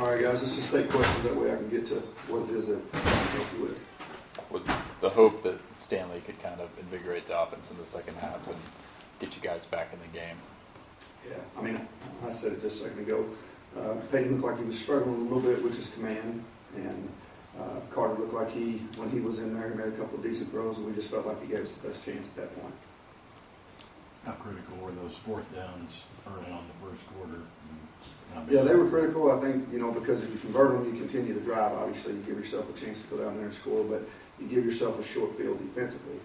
All right, guys, let's just take questions. That way I can get to what it is that I can help you with. Was the hope that Stanley could kind of invigorate the offense in the second half and get you guys back in the game? Yeah, I mean, I said it just a second ago. Uh, Peyton looked like he was struggling a little bit with his command, and uh, Carter looked like he, when he was in there, he made a couple of decent throws, and we just felt like he gave us the best chance at that point. How critical were those fourth downs early on the first quarter? And how big- Yeah, they were critical, I think, you know, because if you convert them, you continue to drive. Obviously, you give yourself a chance to go down there and score, but you give yourself a short field defensively.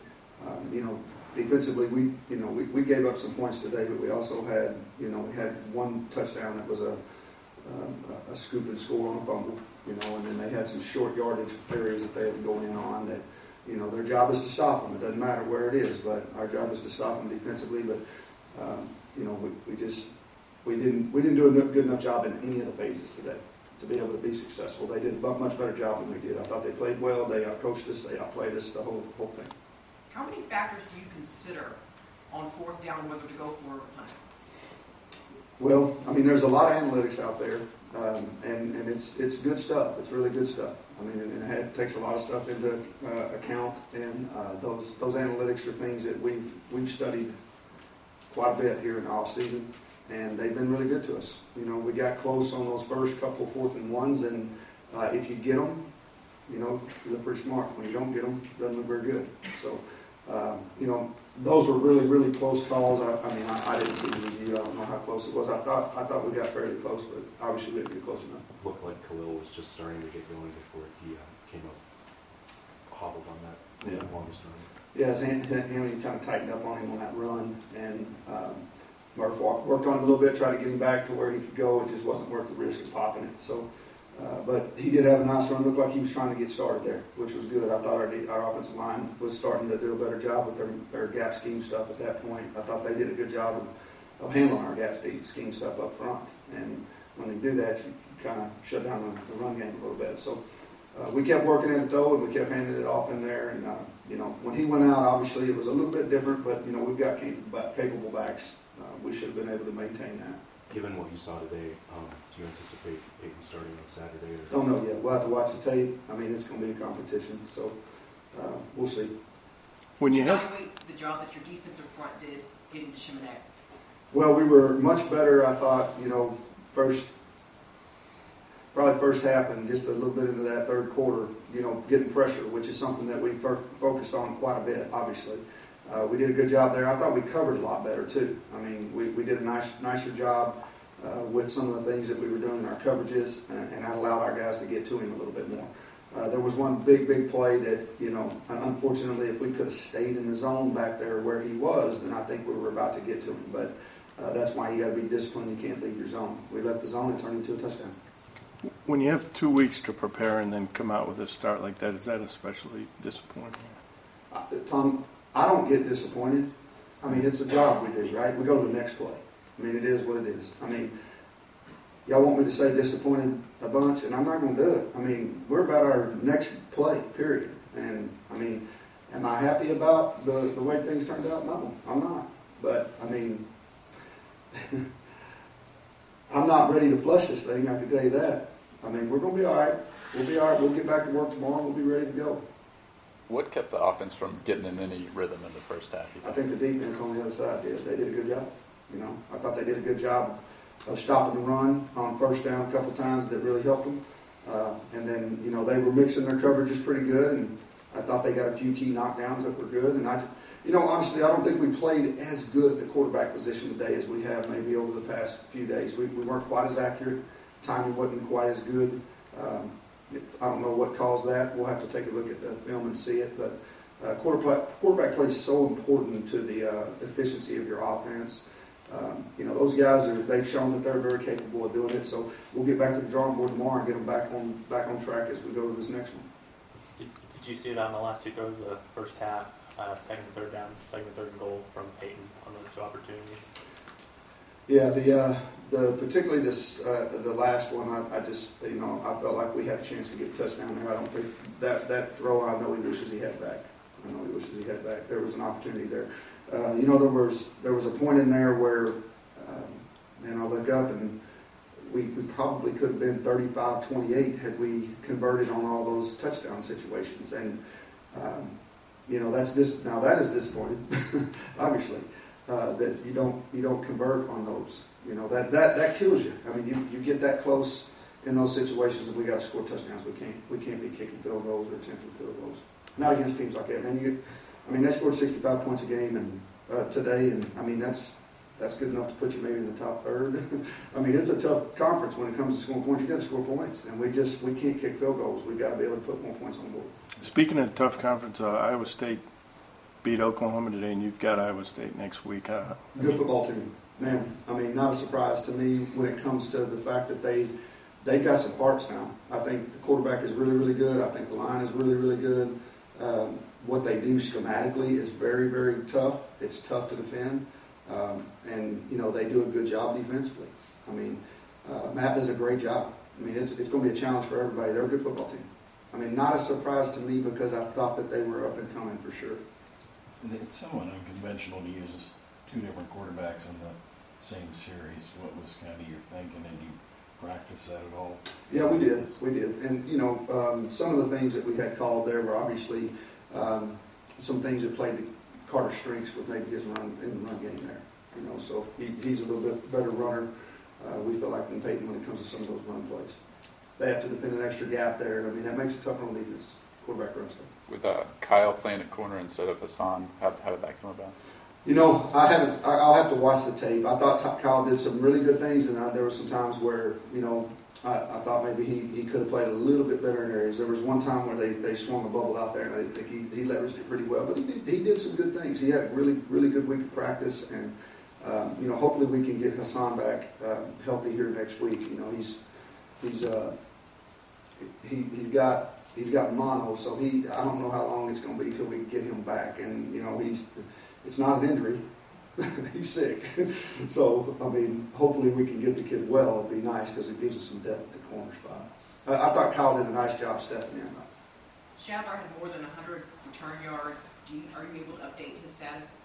Um, you know, defensively, we, you know, we, we gave up some points today, but we also had, you know, we had one touchdown that was a, um, a- scoop and score on a fumble, you know, and then they had some short yardage areas that they had to go in on that, you know, their job is to stop them. It doesn't matter where it is, but our job is to stop them defensively, but, um, you know, we, we just, we didn't, we didn't do a good enough job in any of the phases today to be able to be successful. They did a much better job than we did. I thought they played well, they outcoached us, they outplayed us, the whole, whole thing. How many factors do you consider on fourth down whether to go for it or punt? Well, I mean, there's a lot of analytics out there, um, and, and it's, it's good stuff. It's really good stuff. I mean, and it takes a lot of stuff into uh, account, and uh, those, those analytics are things that we've, we've studied quite a bit here in the off-season, and they've been really good to us. You know, we got close on those first couple fourth and ones, and uh, if you get them, you know, you look pretty smart. When you don't get them, doesn't look very good. So, um, you know, those were really, really close calls. I, I mean, I, I didn't see the review. I don't know how close it was. I thought, I thought we got fairly close, but obviously we didn't get close enough. Looked like Khalil was just starting to get going before he uh, came up, hobbled on that Yeah. longest run. Yeah, his hand, hand kind of tightened up on him on that run, and um, Murph worked on a little bit, tried to get him back to where he could go. It just wasn't worth the risk of popping it. So, uh, but he did have a nice run. Looked like he was trying to get started there, which was good. I thought our, our offensive line was starting to do a better job with their, their gap scheme stuff at that point. I thought they did a good job of, of handling our gap scheme stuff up front. And when they do that, you kind of shut down the, the run game a little bit. So uh, we kept working at it though, and we kept handing it off in there. And uh, you know, when he went out, obviously it was a little bit different, but you know, we've got capable, capable backs. Uh, we should have been able to maintain that. Given what you saw today, um, do you anticipate Peyton starting on Saturday? Or? Don't know yet. We'll have to watch the tape. I mean, it's going to be a competition, so uh, we'll see. When you have, the job that your defensive front did getting to Shimonek. Well, we were much better, I thought, you know, first, probably first half and just a little bit into that third quarter, you know, getting pressure, which is something that we fo- focused on quite a bit, obviously. Uh, we did a good job there. I thought we covered a lot better, too. I mean, we, we did a nice, nicer job uh, with some of the things that we were doing in our coverages, and, and that allowed our guys to get to him a little bit more. Uh, there was one big, big play that, you know, unfortunately, if we could have stayed in the zone back there where he was, then I think we were about to get to him. But uh, that's why you got to be disciplined. You can't leave your zone. We left the zone and turned into a touchdown. When you have two weeks to prepare and then come out with a start like that, is that especially disappointing? Uh, Tom, I don't get disappointed. I mean, it's a job we do, right? We go to the next play. I mean, it is what it is. I mean, y'all want me to say disappointed a bunch, and I'm not going to do it. I mean, we're about our next play, period. And I mean, am I happy about the, the way things turned out? No, I'm not. But I mean, I'm not ready to flush this thing. I can tell you that. I mean, we're going to be all right. We'll be all right. We'll get back to work tomorrow. We'll be ready to go. What kept the offense from getting in any rhythm in the first half? I think? the defense on the other side did. They did a good job. You know, I thought they did a good job of stopping the run on first down a couple times that really helped them. Uh, and then, you know, they were mixing their coverages pretty good, and I thought they got a few key knockdowns that were good. And I, you know, honestly, I don't think we played as good at the quarterback position today as we have maybe over the past few days. We, we weren't quite as accurate. Timing wasn't quite as good. Um, I don't know what caused that. We'll have to take a look at the film and see it, but uh, quarterback, quarterback play is so important to the uh, efficiency of your offense. Um, you know, those guys are, they've shown that they're very capable of doing it. So we'll get back to the drawing board tomorrow and get them back on, back on track as we go to this next one. Did, you see it on the last two throws of the first half, uh, second third down, second third goal from Peyton on those two opportunities? Yeah, the, uh, the, particularly this, uh, the last one, I, I just, you know, I felt like we had a chance to get a touchdown there. I don't think, that, that throw, I know he wishes he had back. I know he wishes he had back. There was an opportunity there. Uh, you know, there was, there was a point in there where, um, and I look up and we, we probably could have been 35-28 had we converted on all those touchdown situations. And, um, you know, that's this, now that is disappointing, obviously, uh, that you don't, you don't convert on those. You know, that, that, that kills you. I mean, you, you get that close in those situations and we got to score touchdowns. We can't, we can't be kicking field goals or attempting field goals. Not against teams like that. Man, you I mean, they scored 65 points a game and, uh, today, and I mean, that's, that's good enough to put you maybe in the top third. I mean, it's a tough conference when it comes to scoring points. You got to score points, and we just we can't kick field goals. We've got to be able to put more points on the board. Speaking of tough conference, uh, Iowa State beat Oklahoma today, and you've got Iowa State next week. Uh, Good football team, man. I mean, not a surprise to me when it comes to the fact that they they've got some parts now. I think the quarterback is really really good. I think the line is really really good. Um, what they do schematically is very very tough. It's tough to defend. Um, and you know they do a good job defensively. I mean, uh, Matt does a great job. I mean, it's it's going to be a challenge for everybody. They're a good football team. I mean, not a surprise to me because I thought that they were up and coming for sure. It's somewhat unconventional to use two different quarterbacks in the same series. What was kind of your thinking, and you practice that at all? Yeah, we did, we did, and you know, um, some of the things that we had called there were obviously um, some things that played Carter's strengths with maybe his run in the run game there. You know, so he, he's a little bit better runner. Uh, we feel like than Peyton when it comes to some of those run plays. They have to defend an extra gap there. I mean, that makes it tough on defense. Quarterback run stuff. With uh, Kyle playing at corner instead of Hassan, how, how did that come about? You know, I haven't. I- I'll have to watch the tape. I thought Kyle did some really good things, and I, there were some times where you know I, I thought maybe he, he could have played a little bit better in areas. There was one time where they, they swung a bubble out there, and I didn't think he, he leveraged it pretty well. But he did, he did some good things. He had a really really good week of practice, and um, you know hopefully we can get Hassan back uh, healthy here next week. You know he's he's uh, he he's got he's got mono, so he I don't know how long it's going to be till we get him back, and you know he's it's not an injury. He's sick. so, I mean, hopefully we can get the kid well. It'd be nice because it gives us some depth at the corner spot. I, I thought Kyle did a nice job stepping in. Schadler had more than 100 return yards. Do you, are you able to update his status?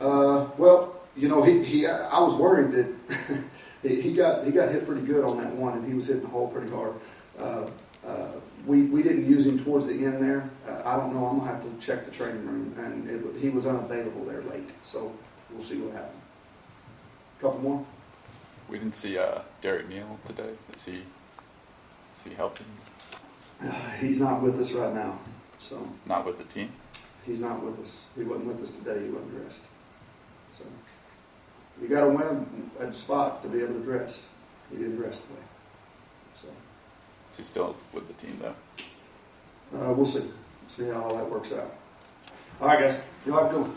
Uh, well, you know, he, he I was worried that he, got he got hit pretty good on that one, and he was hitting the hole pretty hard. Uh, we, we didn't use him towards the end there. Uh, I don't know. I'm gonna have to check the training room, and it, he was unavailable there late. So we'll see what happens. Couple more. We didn't see uh, Derek Neal today. Is he is he helping? He's not with us right now, so Not with the team. he's not with us. He wasn't with us today. He wasn't dressed. So you got to win a spot to be able to dress. He didn't dress today. So Is he still with the team though? uh, we'll see. See how all that works out. All right, guys. You'll have a good one.